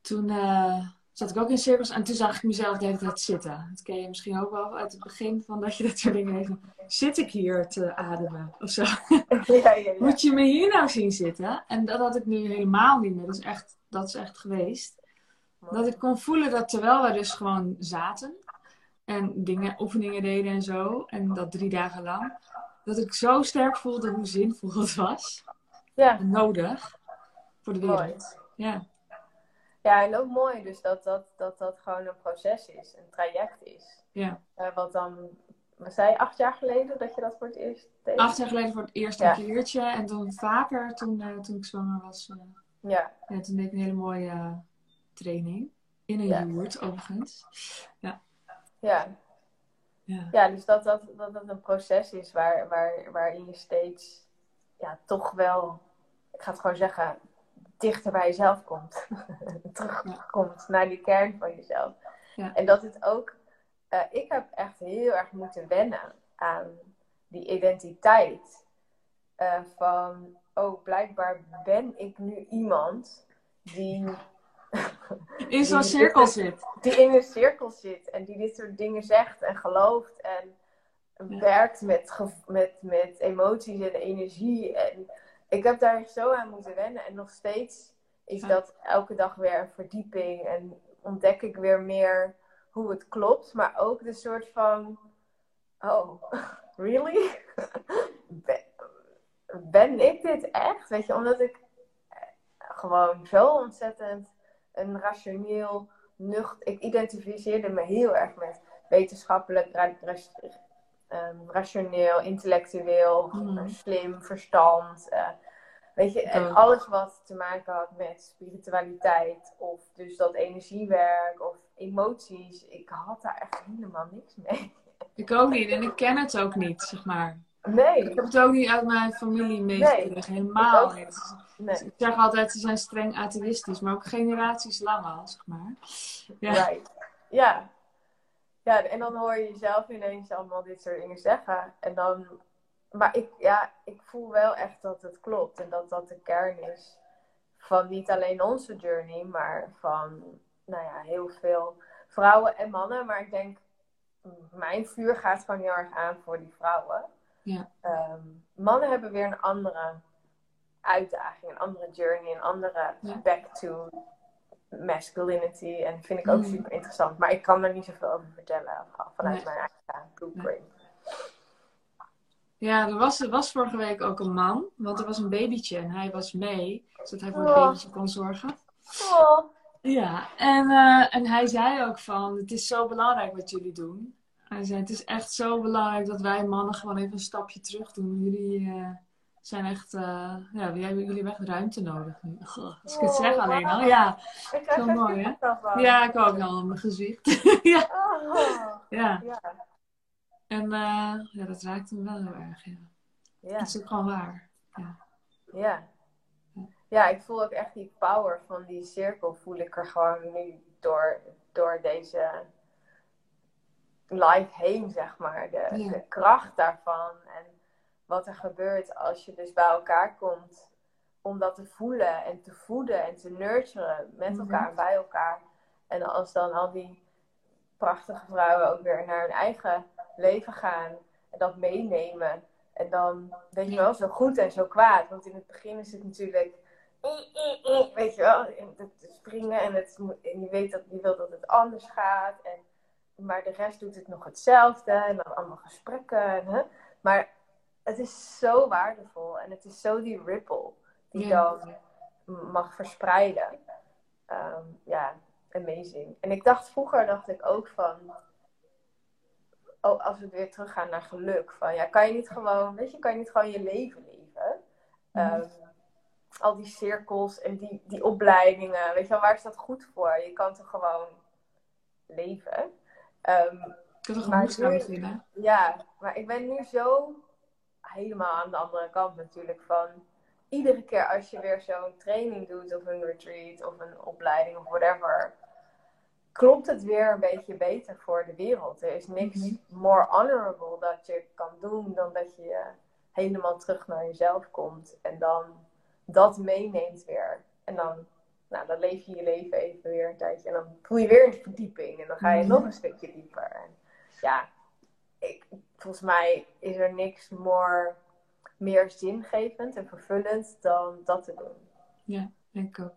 Toen uh, zat ik ook in cirkels en toen zag ik mezelf de hele tijd zitten. Dat ken je misschien ook wel uit het begin van dat je dat soort dingen heeft. Zit ik hier te ademen of zo? *laughs* Ja, ja, ja. Moet je me hier nou zien zitten? En dat had ik nu helemaal niet meer. Dat is echt, dat is echt geweest. Dat ik kon voelen dat terwijl we dus gewoon zaten en dingen, oefeningen deden en zo, en dat drie dagen lang, dat ik zo sterk voelde hoe zinvol het was. Ja. En nodig voor de wereld. Ja. Ja, en ook mooi dus dat dat, dat dat gewoon een proces is, een traject is. Ja. Uh, wat dan, wat zei je, acht jaar geleden dat je dat voor het eerst deed? Acht jaar geleden voor het eerst een keertje en toen vaker toen, uh, toen ik zwanger was. Uh, ja. ja. Toen deed ik een hele mooie training. In een ja. overigens. Ja. Ja. Ja, ja dus dat dat, dat dat een proces is waar, waar, waarin je steeds ja, toch wel, ik ga het gewoon zeggen, dichter bij jezelf komt. *laughs* Terugkomt naar die kern van jezelf. Ja. En dat het ook, uh, ik heb echt heel erg moeten wennen aan die identiteit. Uh, van, oh, blijkbaar ben ik nu iemand die. In zo'n cirkel zit. Die in een cirkel zit en die dit soort dingen zegt en gelooft en werkt met, met, met emoties en energie. En ik heb daar zo aan moeten wennen. En nog steeds is dat elke dag weer een verdieping. En ontdek ik weer meer hoe het klopt. Maar ook de soort van... Oh, *laughs* really? *laughs* ben, ik dit echt? Weet je, omdat ik gewoon zo ontzettend een rationeel, nucht... Ik identificeerde me heel erg met wetenschappelijk, um, rationeel, intellectueel, mm. slim, verstand. Uh, weet je, en alles wat te maken had met spiritualiteit of dus dat energiewerk of emoties. Ik had daar echt helemaal niks mee. Ik ook niet en ik ken het ook niet, zeg maar. Nee. Ik heb het ook niet uit mijn familie meegekregen. Nee, helemaal niet. Nee. Ik zeg altijd, ze zijn streng atheïstisch, maar ook generaties lang al, zeg maar. Ja. Right. Ja, ja, en dan hoor je jezelf ineens allemaal dit soort dingen zeggen. En dan, maar ik, ja, ik voel wel echt dat het klopt. En dat dat de kern is van niet alleen onze journey, maar van, nou ja, heel veel vrouwen en mannen. Maar ik denk, mijn vuur gaat gewoon heel erg aan voor die vrouwen. Ja. Ehm, mannen hebben weer een andere uitdaging, een andere journey, een andere back to masculinity. En vind ik ook mm. super interessant. Maar ik kan er niet zoveel over vertellen vanuit mijn eigen blueprint. Ja, er was, er was vorige week ook een man, want er was een babytje en hij was mee, zodat hij voor het oh. babytje kon zorgen. Oh. Ja, en, uh, en hij zei ook van, het is zo belangrijk wat jullie doen. Hij zei, het is echt zo belangrijk dat wij mannen gewoon even een stapje terug doen. Jullie, uh, zijn echt, uh, ja, jullie hebben echt ruimte nodig nu. als ik het zeg oh, alleen al, ja. Ik zo mooi, hè? Ja, ik ook al mijn gezicht. *laughs* ja. Oh, ja. ja. En uh, ja, dat raakt me wel heel erg, ja. ja. Dat is ook gewoon waar. Ja. ja. Ja, ik voel ook echt die power van die cirkel, voel ik er gewoon nu door, door deze live heen, zeg maar. De, de kracht daarvan. En wat er gebeurt als je dus bij elkaar komt om dat te voelen en te voeden en te nurturen met elkaar bij elkaar. En als dan al die prachtige vrouwen ook weer naar hun eigen leven gaan en dat meenemen. En dan weet je wel, zo goed en zo kwaad. Want in het begin is het natuurlijk, weet je wel, het springen en, het, en je weet dat je wil dat het anders gaat. En, maar de rest doet het nog hetzelfde en dan allemaal gesprekken. Hè? Maar het is zo waardevol en het is zo die ripple die dan mag verspreiden. Ehm, ja, amazing. En ik dacht vroeger, dacht ik ook van, oh, als we weer teruggaan naar geluk, van ja, kan je niet gewoon, weet je, kan je niet gewoon je leven leven? Um, al die cirkels en die, die opleidingen, weet je wel, waar is dat goed voor? Je kan toch gewoon leven? Um, ik heb toch een vinden? Ja, maar ik ben nu zo helemaal aan de andere kant natuurlijk van iedere keer als je weer zo'n training doet of een retreat of een opleiding of whatever, klopt het weer een beetje beter voor de wereld. Er is niks mhm. more honorable dat je kan doen dan dat je helemaal terug naar jezelf komt. En dan dat meeneemt weer. En dan, nou, dan leef je je leven even weer een tijdje. En dan voel je weer een verdieping. En dan ga je nog een stukje dieper. En ja, ik, volgens mij is er niks more, meer zingevend en vervullend dan dat te doen. Ja, denk ik ook.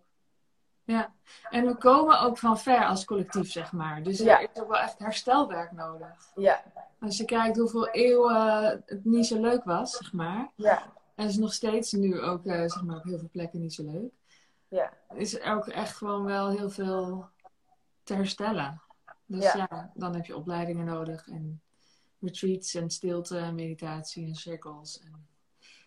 Ja, en we komen ook van ver als collectief, zeg maar. Dus er is ook wel echt herstelwerk nodig. Ja. Als je kijkt hoeveel eeuwen het niet zo leuk was, zeg maar. Ja. En het is nog steeds nu ook, uh, zeg maar, op heel veel plekken niet zo leuk. Ja. Is er ook echt gewoon wel heel veel te herstellen. Dus ja, dan heb je opleidingen nodig en retreats en stilte en meditatie en cirkels. En...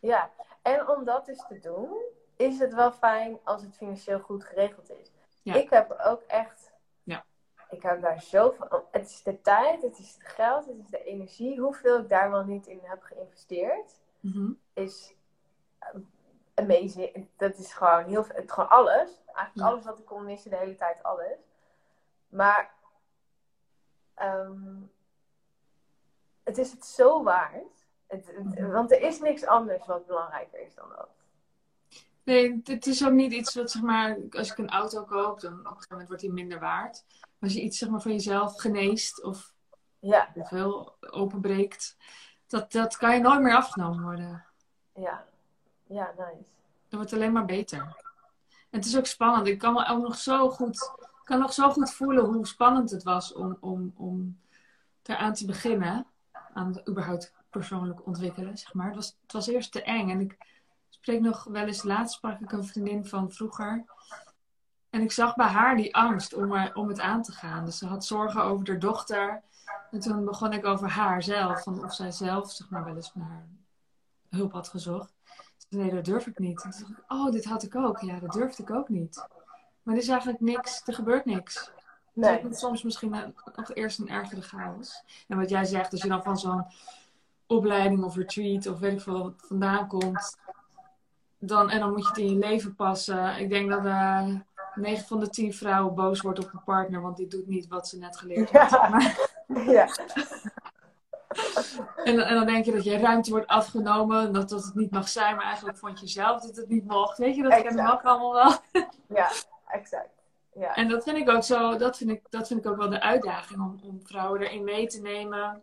Ja, en om dat dus te doen, is het wel fijn als het financieel goed geregeld is. Ja. Ik heb ook echt. Ja. Ik heb daar zoveel. Het is de tijd, het is het geld, het is de energie. Hoeveel ik daar wel niet in heb geïnvesteerd, mm is amazing. Dat is gewoon heel. Het, gewoon alles. Eigenlijk alles wat ik kon missen, de hele tijd alles. Maar. Um, het is het zo waard. Het, mhm. want er is niks anders wat belangrijker is dan dat. Nee, het is ook niet iets wat, zeg maar, als ik een auto koop, dan op een gegeven moment wordt die minder waard. Maar als je iets, zeg maar, van jezelf geneest of ja. veel openbreekt, dat, dat kan je nooit meer afgenomen worden. Ja, ja, nice. Dat wordt alleen maar beter. Het is ook spannend. Ik kan ook nog zo goed, kan nog zo goed voelen hoe spannend het was om, om, om eraan te beginnen. Aan het überhaupt persoonlijk ontwikkelen, zeg maar. Het was, het was eerst te eng. En ik spreek nog wel eens, laatst sprak ik een vriendin van vroeger. En ik zag bij haar die angst om, er, om het aan te gaan. Dus ze had zorgen over haar dochter. En toen begon ik over haar zelf. Van of zij zelf zeg maar, wel eens naar hulp had gezocht. Nee, dat durf ik niet. En toen dacht ik, oh, dit had ik ook. Ja, dat durfde ik ook niet. Maar er is eigenlijk niks. Er gebeurt niks. Nee. Dus soms misschien nog eerst een ergere chaos. En wat jij zegt, als je dan van zo'n opleiding of retreat of weet ik veel wat vandaan komt, dan, en dan moet je het in je leven passen. Ik denk dat uh, eh, 9 van de 10 vrouwen boos wordt op een partner, want die doet niet wat ze net geleerd heeft. Ja. *laughs* en, en, dan denk je dat je ruimte wordt afgenomen, dat, dat het niet mag zijn, maar eigenlijk vond je zelf dat het niet mocht. Weet je, dat exact. ken ik allemaal wel. ja, exact. Ja. En dat vind ik ook zo, dat vind ik, dat vind ik ook wel de uitdaging om, om vrouwen erin mee te nemen.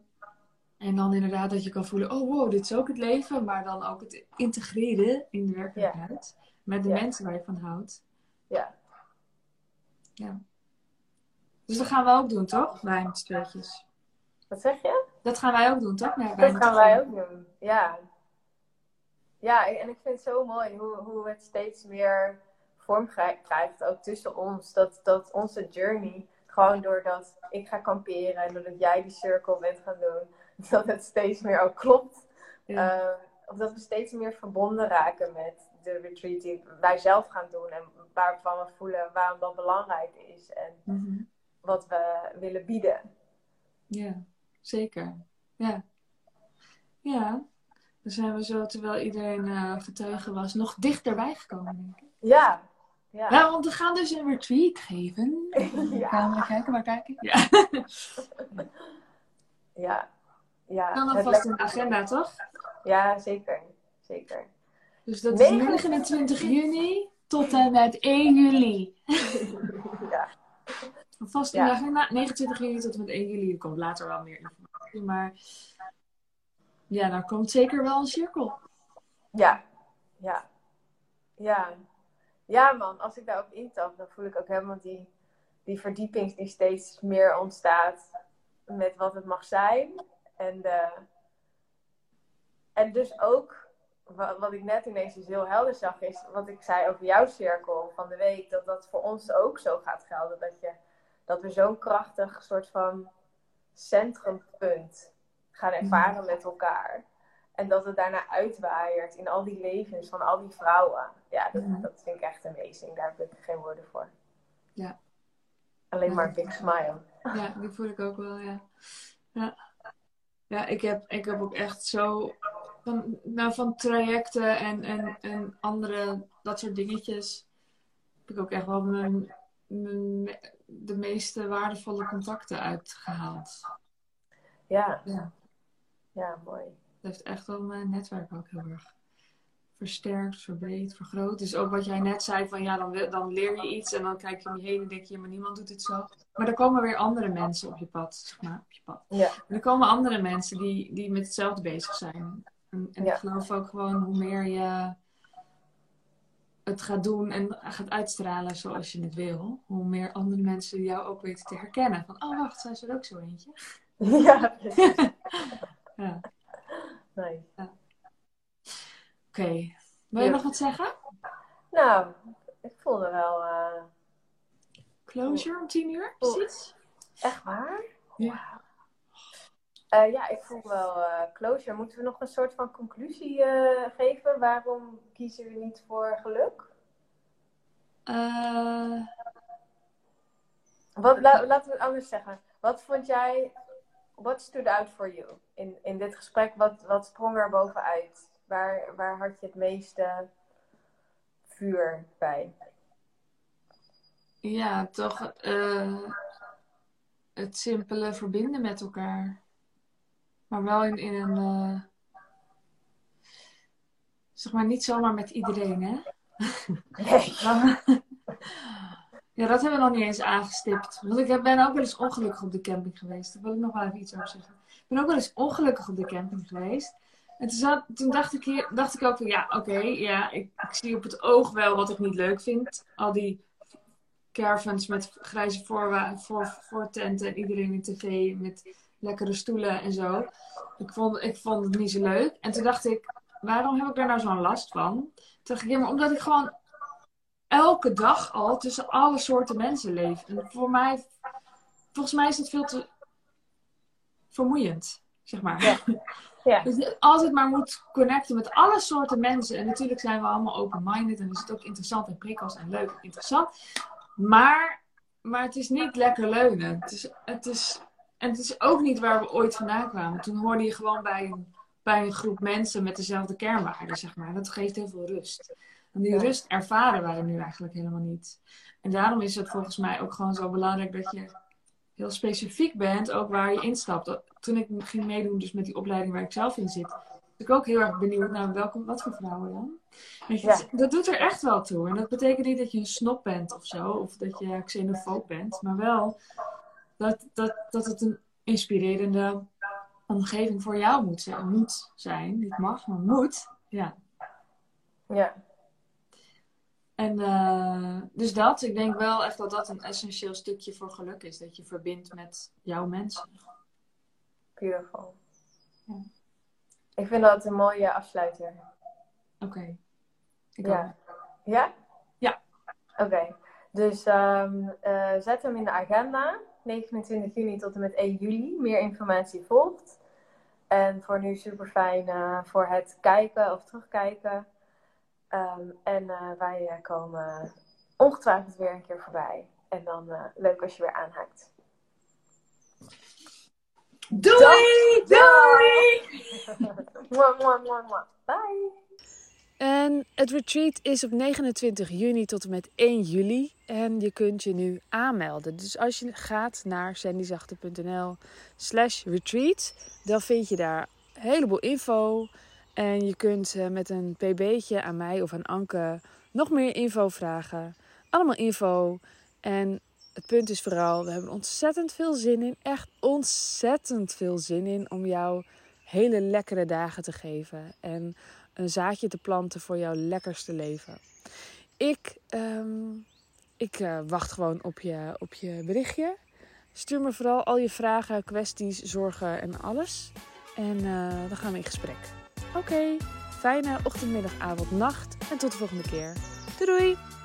En dan inderdaad dat je kan voelen, oh wow, dit is ook het leven. Maar dan ook het integreren in de werkelijkheid. Met de mensen waar je van houdt. Ja. Ja. Dus dat gaan we ook doen, toch? Wij met tweetjes. Wat zeg je? Dat gaan wij ook doen, toch? Nee, dat gaan wij ook doen, ja. Ja, en ik vind het zo mooi hoe, hoe het steeds meer vorm krijgt, ook tussen ons. Dat, dat onze journey, gewoon doordat ik ga kamperen en doordat jij die cirkel bent gaan doen, *laughs* dat het steeds meer ook klopt. Uh, of dat we steeds meer verbonden raken met de retreat die wij zelf gaan doen. En waarvan we voelen waarom dat belangrijk is. En mhm. wat we willen bieden. Ja, zeker. Ja. Ja. Dan zijn we zo, terwijl iedereen uh, getuige was, nog dichterbij gekomen, denk ik. Ja. Ja. ja, want we gaan dus een retreat geven. *laughs* ja. Gaan we kijken, maar kijken. Ja. *laughs* ja ja. Dan alvast een agenda, toch? Ja, zeker. Zeker. Dus dat is 29 juni tot en met 1 juli. *laughs* Vast in de agenda, 29 juni tot en met 1 juli. Er komt later wel meer informatie, maar ja, daar komt zeker wel een cirkel. Ja, ja, ja. Ja, man, als ik daarop intap, dan voel ik ook helemaal die, die verdieping die steeds meer ontstaat met wat het mag zijn. En, de, en dus ook, wat, wat ik net ineens dus heel helder zag, is wat ik zei over jouw cirkel van de week, dat dat voor ons ook zo gaat gelden. Dat, je, dat we zo'n krachtig soort van centrumpunt gaan ervaren met elkaar. En dat het daarna uitwaaiert in al die levens van al die vrouwen. Ja, dat, dat vind ik echt amazing. Daar heb ik geen woorden voor. Ja. Alleen maar een big smile. Ja, die voel ik ook wel, ja. Ja. Ja, ik heb, ik heb ook echt zo van, nou, van trajecten en, en, en andere dat soort dingetjes. Heb ik ook echt wel mijn, mijn, de meeste waardevolle contacten uitgehaald. Ja. Ja, ja mooi. heeft echt wel mijn netwerk ook heel erg versterkt, verbreed, vergroot. Dus ook wat jij net zei, van ja, dan, dan leer je iets en dan kijk je om je heen en denk je, maar niemand doet het zo. Maar er komen weer andere mensen op je pad, zeg maar, op je pad. Ja. En er komen andere mensen die, die met hetzelfde bezig zijn. En, en Ja. ik geloof ook gewoon hoe meer je het gaat doen en gaat uitstralen zoals je het wil, hoe meer andere mensen jou ook weten te herkennen. Van, oh wacht, zij is er ook zo eentje. *laughs* Ja. *laughs* Ja. Nee. Oké. Wil je Ja. nog wat zeggen? Nou, ik voelde wel eh, Closure om tien uur, precies. echt waar. Ja. Eh, ja, ik voel wel eh, closure. Moeten we nog een soort van conclusie eh, geven? Waarom kiezen we niet voor geluk? Wat, la- laten we het anders zeggen. Wat vond jij, what stood out for you in, in dit gesprek? Wat, wat sprong er bovenuit? Waar, waar had je het meeste vuur bij? ja, toch het simpele verbinden met elkaar. Maar wel in, in een. eh, zeg maar niet zomaar met iedereen, hè? Nee. *laughs* *laughs* Ja, dat hebben we nog niet eens aangestipt. Want ik ben ook wel eens ongelukkig op de camping geweest. Daar wil ik nog wel even iets over zeggen. Ik ben ook wel eens ongelukkig op de camping geweest. En toen, zat, toen dacht, ik hier, dacht ik ook van ja, oké, ja, ik, ik zie op het oog wel wat ik niet leuk vind. Al die caravans met grijze voorwa- voor, voortenten en iedereen in tv met lekkere stoelen en zo. Ik vond, ik vond het niet zo leuk. En toen dacht ik, waarom heb ik daar nou zo'n last van? Toen dacht ik, ja, maar omdat ik gewoon elke dag al tussen alle soorten mensen leef. En voor mij, volgens mij is het veel te vermoeiend, zeg maar. Ja. *laughs* Ja. Dus je altijd maar moet connecten met alle soorten mensen. En natuurlijk zijn we allemaal open-minded en is het ook interessant en prikkels en leuk en interessant. Maar, maar het is niet lekker leunen. Het is, het is, en het is ook niet waar we ooit vandaan kwamen. Toen hoorde je gewoon bij een, bij een groep mensen met dezelfde kernwaarden, zeg maar. Dat geeft heel veel rust. En die Ja. rust ervaren wij nu eigenlijk helemaal niet. En daarom is het volgens mij ook gewoon zo belangrijk dat je heel specifiek bent, ook waar je instapt. Toen ik ging meedoen dus met die opleiding waar ik zelf in zit, was ik ook heel erg benieuwd naar welke, wat voor vrouwen dan. Je, Ja. dat- Dat doet er echt wel toe. En dat betekent niet dat je een snop bent of zo, of dat je xenofoob bent, maar wel dat, dat, dat het een inspirerende omgeving voor jou moet zijn. Moet zijn. Niet mag, maar moet. Ja. Ja. En eh, dus dat, ik denk wel echt dat dat een essentieel stukje voor geluk is. Dat je verbindt met jouw mensen. Beautiful. Ja. Ik vind dat een mooie afsluiter. Oké. Ja. Ja? Ja. Oké. Dus ehm, eh, zet hem in de agenda. 29 juni tot en met 1 juli. Meer informatie volgt. En voor nu super fijn voor het kijken of terugkijken. Ehm, en eh, wij eh, komen ongetwijfeld weer een keer voorbij. En dan eh, leuk als je weer aanhaakt. Doei! Doei! *laughs* Mwah, mwah. Bye! En het retreat is op 29 juni tot en met 1 juli. En je kunt je nu aanmelden. Dus als je gaat naar sandyzachte.nl slash retreat, dan vind je daar een heleboel info. En je kunt eh, met een pb'tje aan mij of aan Anke nog meer info vragen. Allemaal info. En het punt is vooral, we hebben ontzettend veel zin in. Echt ontzettend veel zin in om jou hele lekkere dagen te geven. En een zaadje te planten voor jouw lekkerste leven. Ik, ehm, ik eh, wacht gewoon op je, op je berichtje. Stuur me vooral al je vragen, kwesties, zorgen en alles. En eh, dan gaan we in gesprek. Oké, fijne ochtend, middag, avond, nacht. En tot de volgende keer. Doei doei!